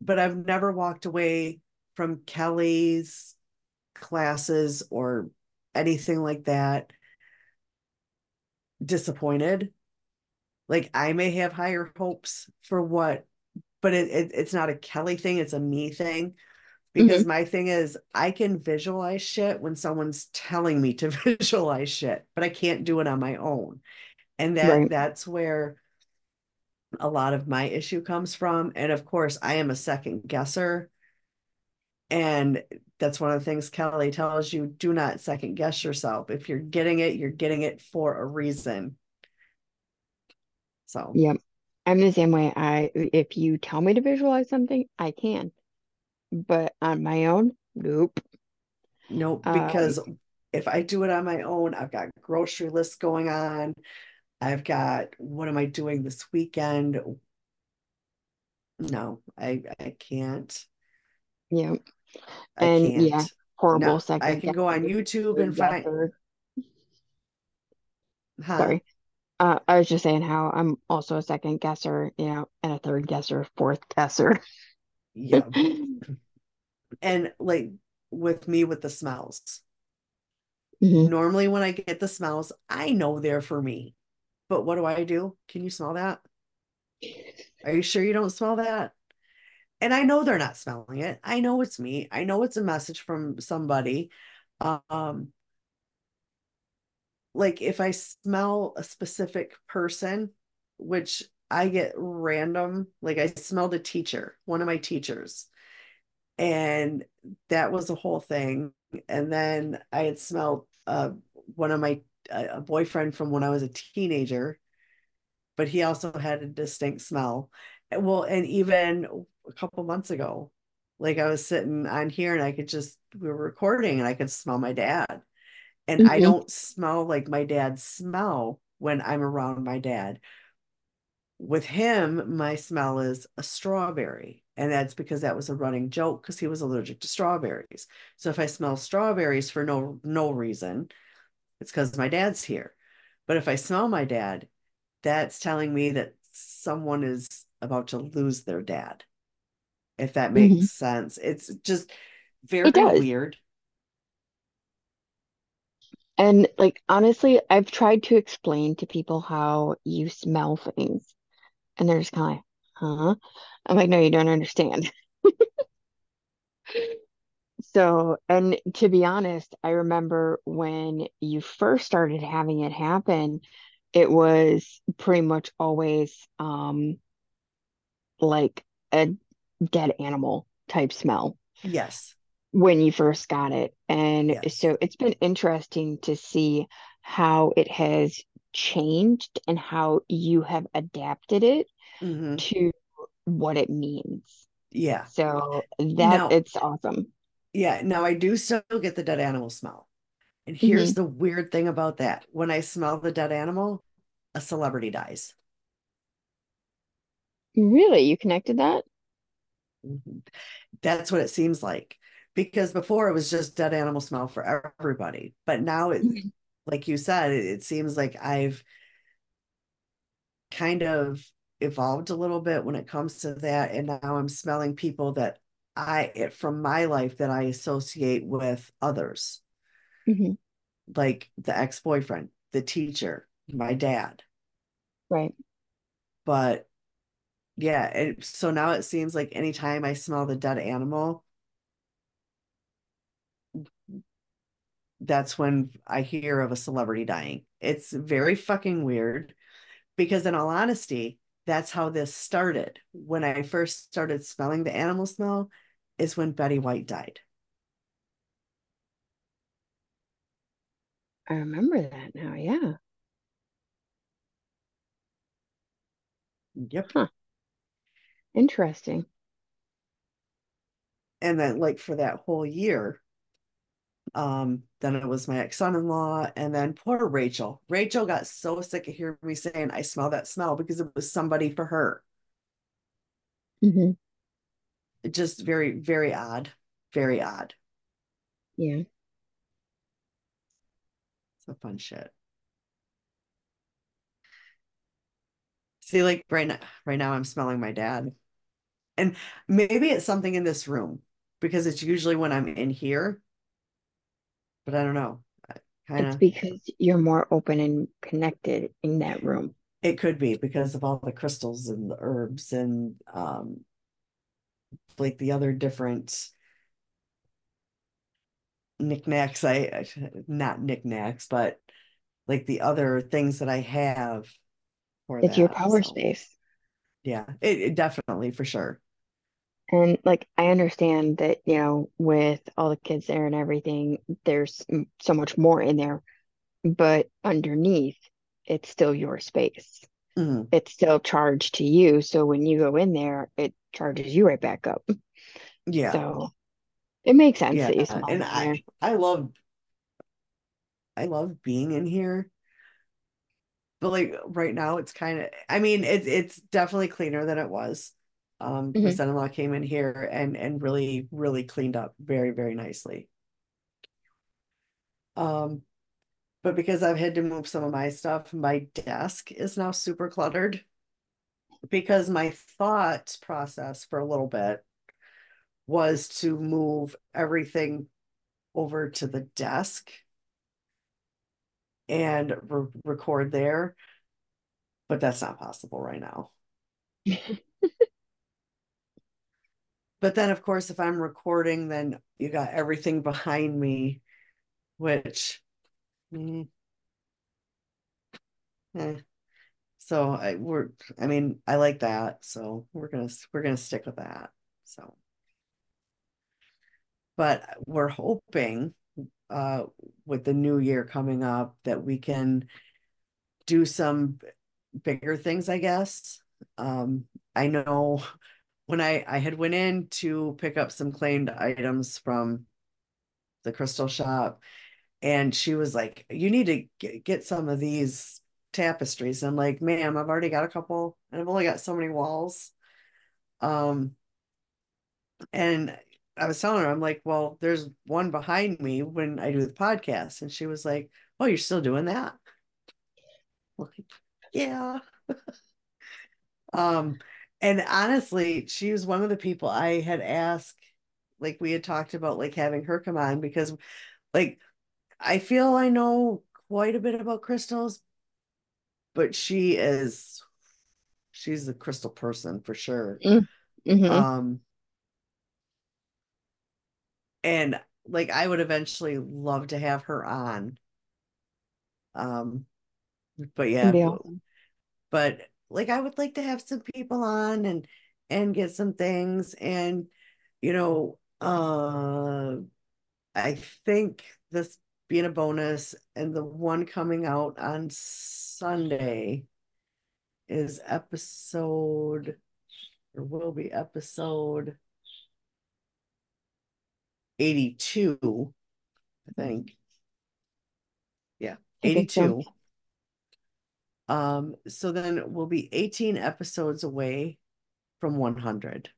but I've never walked away from Kelly's classes or anything like that disappointed. Like I may have higher hopes for what, but it, it it's not a Kelly thing, it's a me thing. Because mhm, my thing is I can visualize shit when someone's telling me to visualize shit, but I can't do it on my own. And that right that's where a lot of my issue comes from. And of course, I am a second guesser. And that's one of the things Kelly tells you do not second guess yourself. If you're getting it, you're getting it for a reason. So, yep I'm the same way I if you tell me to visualize something I can but on my own nope no, um because if I do it on my own, I've got grocery lists going on. I've got what am I doing this weekend? No, I I can't. Yeah. I And can't. yeah, horrible No, I can go on YouTube and find, huh? Sorry. Uh, I was just saying how I'm also a second guesser, you know, and a third guesser, fourth guesser. Yeah. And like with me with the smells. Mhm. Normally when I get the smells, I know they're for me. But what do I do? Can you smell that? Are you sure you don't smell that? And I know they're not smelling it. I know it's me. I know it's a message from somebody. Um, like if I smell a specific person, which I get random, like I smelled a teacher, one of my teachers, and that was a whole thing. And then I had smelled uh, one of my a boyfriend from when I was a teenager, but he also had a distinct smell. Well, and even a couple months ago, like I was sitting on here and I could just we were recording and I could smell my dad. And I Mhm. don't smell like my dad's smell when I'm around my dad. With him, my smell is a strawberry. And that's because that was a running joke because he was allergic to strawberries. So if I smell strawberries for no no reason, it's because my dad's here. But if I smell my dad, that's telling me that someone is about to lose their dad, if that Mhm. makes sense. It's just very does. weird. And like honestly, I've tried to explain to people how you smell things, and they're just kind of like, huh? I'm like, no, you don't understand. So, and to be honest, I remember when you first started having it happen, it was pretty much always um like a dead animal type smell Yes. When you first got it. And Yes. so it's been interesting to see how it has changed and how you have adapted it hmm to what it means. Yeah. So that Now, it's awesome. yeah, now I do still get the dead animal smell. And here's hmm the weird thing about that. When I smell the dead animal, a celebrity dies. Really, you connected that? Mhm. That's what it seems like. Because before it was just dead animal smell for everybody. But now it, Mhm. like you said, it, it seems like I've kind of evolved a little bit when it comes to that. And now I'm smelling people that I, it, from my life, that I associate with others, Mhm. like the ex boyfriend, the teacher, my dad. Right. But yeah, it, so now it seems like anytime I smell the dead animal, that's when I hear of a celebrity dying. It's very fucking weird because, in all honesty, that's how this started. When I first started smelling the animal smell, is when Betty White died. I remember that now. Yeah. Yep. Huh. Interesting. And then, like, for that whole year, um, then it was my ex son in law, and then poor Rachel. Rachel got so sick of hearing me saying, I smell that smell because it was somebody for her. hmm just very, very odd. Very odd. Yeah. So fun shit. See, like right now, right now I'm smelling my dad. And maybe it's something in this room because it's usually when I'm in here, but I don't know. Kind It's because you're more open and connected in that room. it could be because of all the crystals and the herbs and um like the other different knickknacks I not knickknacks, but like the other things that I have for It's your power So space. yeah, it, it definitely for sure. And like, I understand that, you know, with all the kids there and everything, there's so much more in there, but underneath, it's still your space. Mhm. It's still charged to you. So when you go in there, it charges you right back up. Yeah. So it makes sense Yeah, that you smell and there. I I love I love being in here. But like right now it's kind of I mean it's it's definitely cleaner than it was. Um mm-hmm. my son-in-law came in here and and really really cleaned up very very nicely. Um but because I've had to move some of my stuff, my desk is now super cluttered because my thought process for a little bit was to move everything over to the desk and re- record there but that's not possible right now but then of course if i'm recording then you got everything behind me which mm, eh. so I, we're i mean i like that so we're gonna we're gonna stick with that so but we're hoping uh, with the new year coming up that we can do some bigger things, I guess. Um, I know when I, I had went in to pick up some claimed items from the crystal shop and she was like, you need to get, some of these tapestries. And I'm like, ma'am, I've already got a couple and I've only got so many walls. Um, and I was telling her, I'm like, well, there's one behind me when I do the podcast. And she was like, oh, you're still doing that? like, yeah. um, and honestly, she was one of the people I had asked, like we had talked about like having her come on because like I feel I know quite a bit about crystals, but she is she's a crystal person for sure. Mm, mm-hmm. Um and like I would eventually love to have her on. Um, but yeah, awesome. but like I would like to have some people on and and get some things and you know uh I think this being a bonus and the one coming out on Sunday is episode or will be episode 82, I think. Yeah, 82. So. Um, so then we'll be 18 episodes away from 100.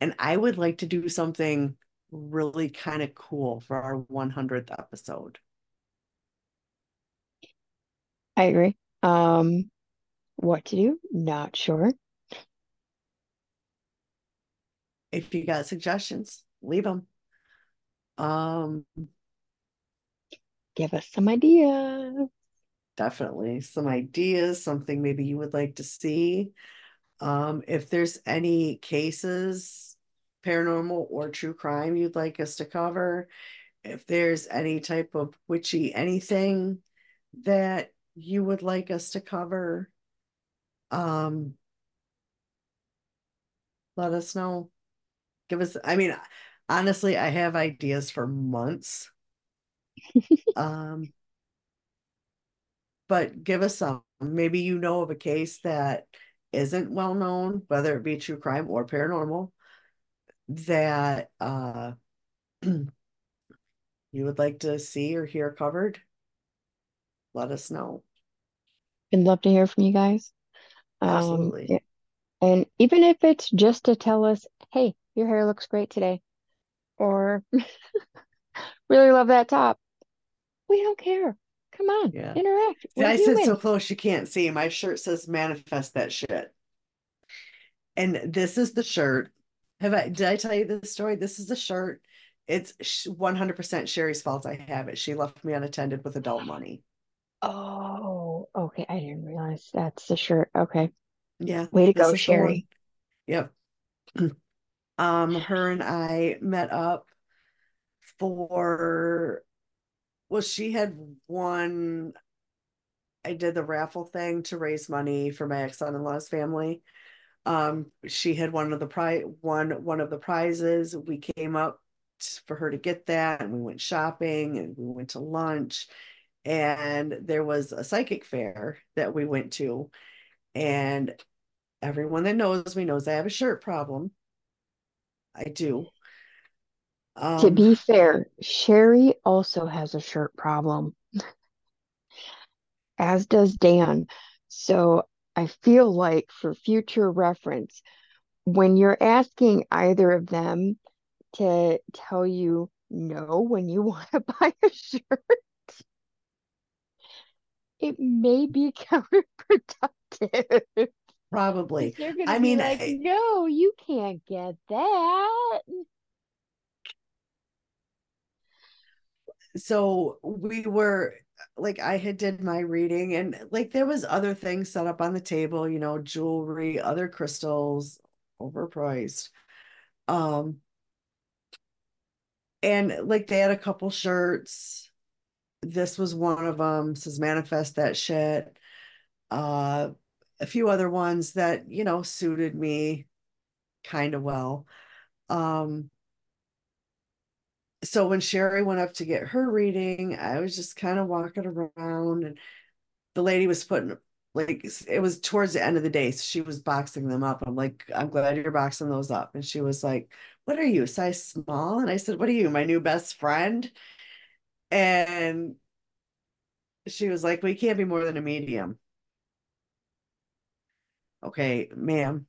And I would like to do something really kind of cool for our 100th episode. I agree. Um, what to do? Not sure. If you got suggestions, leave them. Um, give us some ideas. Definitely some ideas, something maybe you would like to see. Um, if there's any cases, paranormal or true crime you'd like us to cover, if there's any type of witchy anything that you would like us to cover, um, let us know. Give us, I mean, honestly, I have ideas for months. um, but give us some. Maybe you know of a case that isn't well known, whether it be true crime or paranormal, that uh, you would like to see or hear covered. Let us know. We'd love to hear from you guys. Um, Absolutely. Um, and even if it's just to tell us, hey, your hair looks great today or really love that top. We don't care. Come on, yeah. interact. See, I said so close you can't see. My shirt says manifest that shit. And this is the shirt. Have I did I tell you this story? This is the shirt. It's 100% Sherry's fault I have it. She left me unattended with adult money. Oh, okay. I didn't realize that's the shirt. Okay. Yeah. Way to go, Sherry. Yep. um, her and I met up for, well, she had won, I did the raffle thing to raise money for my ex son in law's family. Um, she had one of the prize, won one of the prizes. We came up for her to get that, and we went shopping and we went to lunch. And there was a psychic fair that we went to, and everyone that knows me knows I have a shirt problem. I do. To Um, be fair, Sherry also has a shirt problem, as does Dan. So I feel like for future reference, when you're asking either of them to tell you no when you want to buy a shirt, it may be counterproductive. Probably. to I mean, like, I- no, you can't get that. So we were like I had did my reading and like there was other things set up on the table, you know, jewelry, other crystals, overpriced. Um and like they had a couple shirts. This was one of them, says manifest that shit. Uh a few other ones that, you know, suited me kind of well. Um so when Sherry went up to get her reading, I was just kind of walking around and the lady was putting like it was towards the end of the day, so she was boxing them up. I'm like, I'm glad you're boxing those up. And she was like, What are you, size small? And I said, What are you, my new best friend? And she was like, We can't be more than a medium. Okay, ma'am.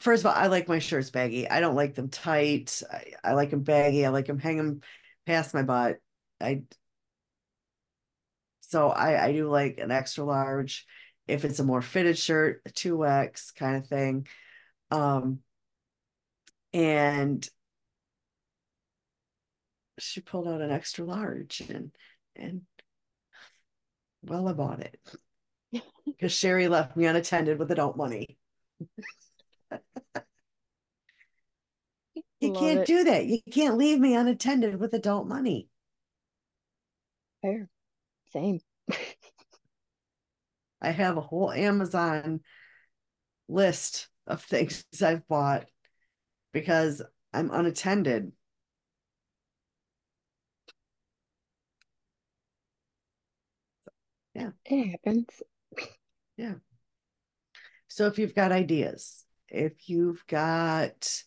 First of all, I like my shirts baggy. I don't like them tight. I, I like them baggy. I like them hanging past my butt. I so I I do like an extra large. If it's a more fitted shirt, a 2X kind of thing. Um, and she pulled out an extra large and and well, I bought it because Sherry left me unattended with adult money. You Love can't it. do that. You can't leave me unattended with adult money. Fair. Same. I have a whole Amazon list of things I've bought because I'm unattended. Yeah. It happens. Yeah. So if you've got ideas, if you've got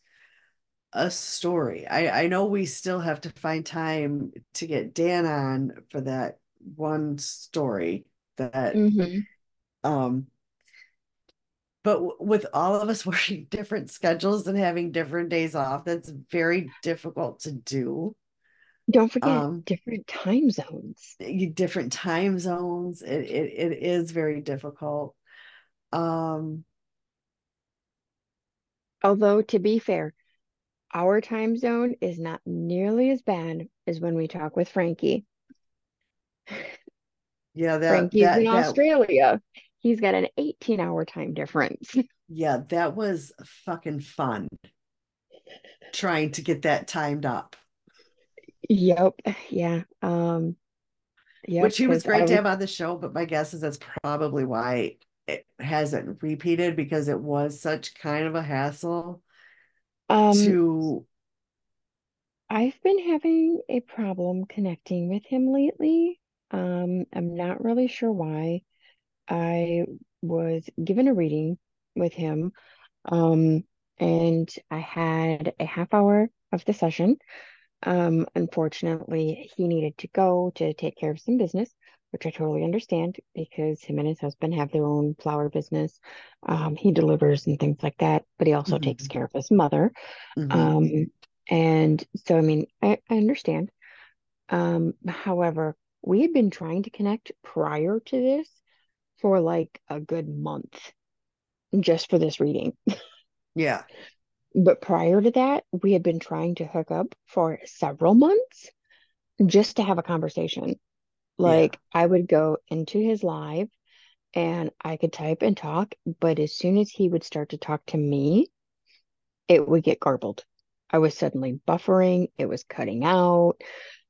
a story, I, I know we still have to find time to get Dan on for that one story that hmm um but w- with all of us working different schedules and having different days off, that's very difficult to do. Don't forget Um, different time zones. different time zones, it, it, it is very difficult. Um, Although, to be fair, our time zone is not nearly as bad as when we talk with Frankie. yeah, that Frankie's in that that Australia. He's got an 18 hour time difference. yeah, that was fucking fun trying to get that timed up. Yep. Yeah. Um, yep. Which he was great to was, have on the show, but my guess is that's probably why it hasn't repeated because it was such kind of a hassle um, to I've been having a problem connecting with him lately. Um, I'm not really sure why. I was given a reading with him, um, and I had a half hour of the session. Um, unfortunately, he needed to go to take care of some business, which I totally understand because him and his husband have their own flower business. Um, he delivers and things like that, but he also takes Mhm, care of his mother. mhm. Um, and so, I mean, I, I understand. Um, however, we had been trying to connect prior to this for like a good month just for this reading. yeah, But prior to that, we had been trying to hook up for several months just to have a conversation. Yeah, Like I would go into his live and I could type and talk, but as soon as he would start to talk to me, it would get garbled. I was suddenly buffering, it was cutting out,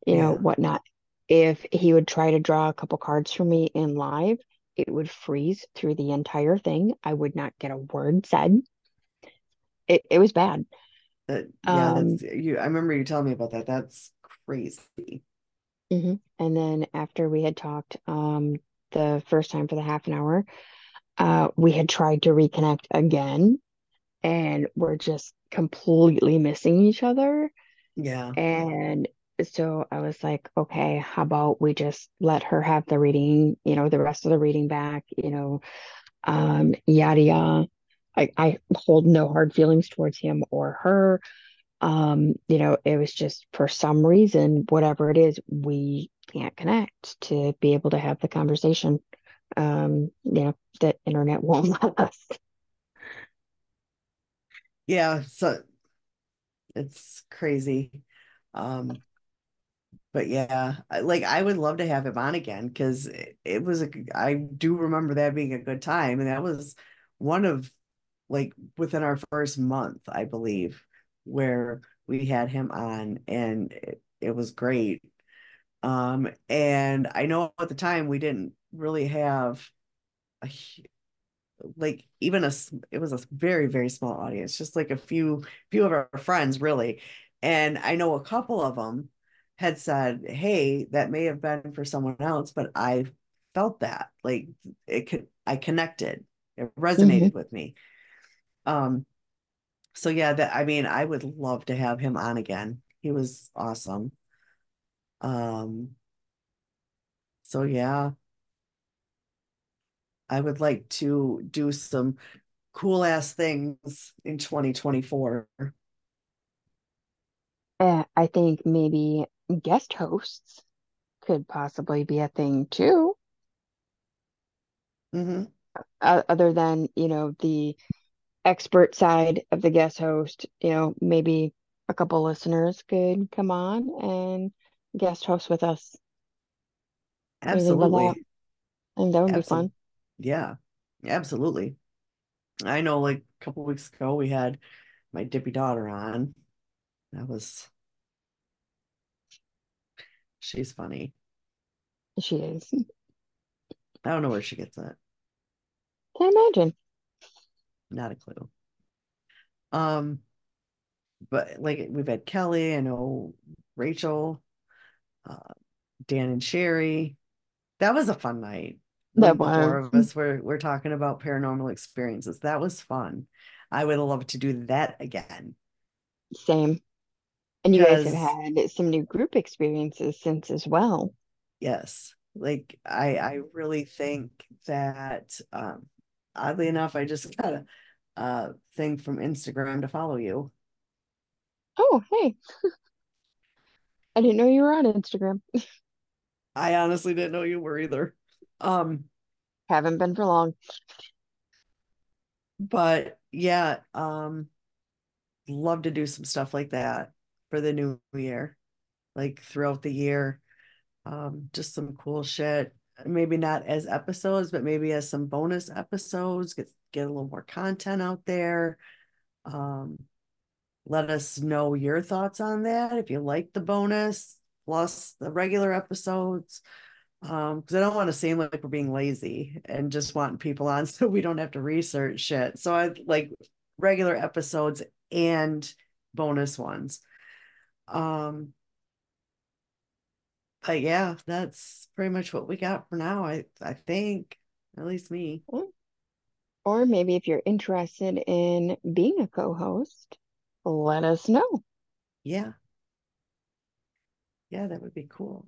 you know, whatnot. If he would try to draw a couple cards for me in live, it would freeze through the entire thing. I would not get a word said. It it was bad. That yeah, Um, you. I remember you telling me about that. That's crazy. Mhm. And then after we had talked, um, the first time for the half an hour, uh, we had tried to reconnect again, and we're just completely missing each other. Yeah. And so I was like, okay, how about we just let her have the reading, you know, the rest of the reading back, you know, um, yada yada. I, I hold no hard feelings towards him or her. Um, you know, it was just for some reason, whatever it is, we can't connect to be able to have the conversation. Um, you know, the internet won't let us. Yeah. So it's crazy. Um, but yeah, like I would love to have him on again because it, it was a I do remember that being a good time, and that was one of like within our first month, I believe, where we had him on, and it, it was great. Um, and I know at the time we didn't really have a like even a it was a very very small audience, just like a few few of our friends really. And I know a couple of them had said, "Hey, that may have been for someone else, but I felt that like it could I connected. It resonated with me." Um, so yeah, that I mean, I would love to have him on again. He was awesome. Um, so yeah, I would like to do some cool ass things in 2024. Uh, I think maybe guest hosts could possibly be a thing too, hmm uh, other than, you know, the expert side of the guest host, you know, maybe a couple listeners could come on and guest host with us. What do you think about that? Absolutely. Think that would be fun. Yeah, absolutely. I know like a couple weeks ago we had my dippy daughter on. That was she's funny. She is. I don't know where she gets it. Can't imagine. Not a clue. Um, but like we've had Kelly, I know Rachel, uh, Dan and Sherry. That was a fun night That was four of us were were talking about paranormal experiences. That was fun. I would love to do that again same. And you guys have had some new group experiences since as well. yes, like I I really think that um oddly enough, I just got a uh thing from Instagram to follow you. Oh, hey, I didn't know you were on Instagram. I honestly didn't know you were either. Um, Haven't been for long. but yeah, um love to do some stuff like that for the new year, like throughout the year. Um, just some cool shit. Maybe not as episodes, but maybe as some bonus episodes, get get a little more content out there. Um, let us know your thoughts on that if you like the bonus plus the regular episodes. Um, because I don't want to seem like we're being lazy and just wanting people on so we don't have to research shit. So I like regular episodes and bonus ones. Um, but yeah, that's pretty much what we got for now. I I think, at least me. Or maybe if you're interested in being a co-host, let us know. Yeah, yeah, that would be cool.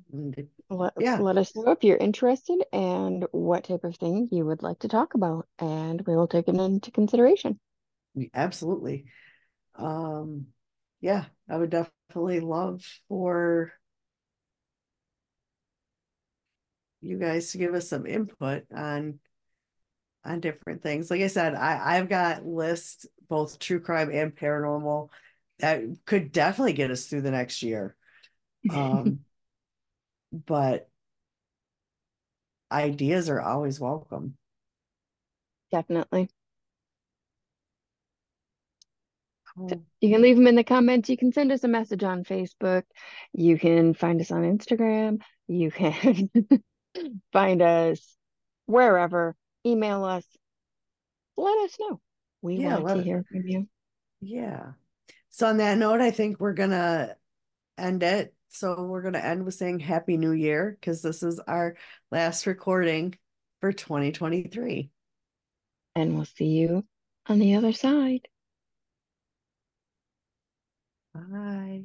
Let, yeah, let us know if you're interested and what type of thing you would like to talk about, and we will take it into consideration. absolutely. Um, yeah, I would definitely love for you guys to give us some input on on different things. Like I said, I I've got lists both true crime and paranormal that could definitely get us through the next year. Um, but ideas are always welcome. Definitely. Oh, you can leave them in the comments. You can send us a message on Facebook. You can find us on Instagram. You can find us wherever. Email us. Let us know. We yeah, want to it, hear from you. yeah. So on that note, I think we're gonna end it. So we're gonna end with saying Happy New Year because this is our last recording for 2023. And we'll see you on the other side. Bye.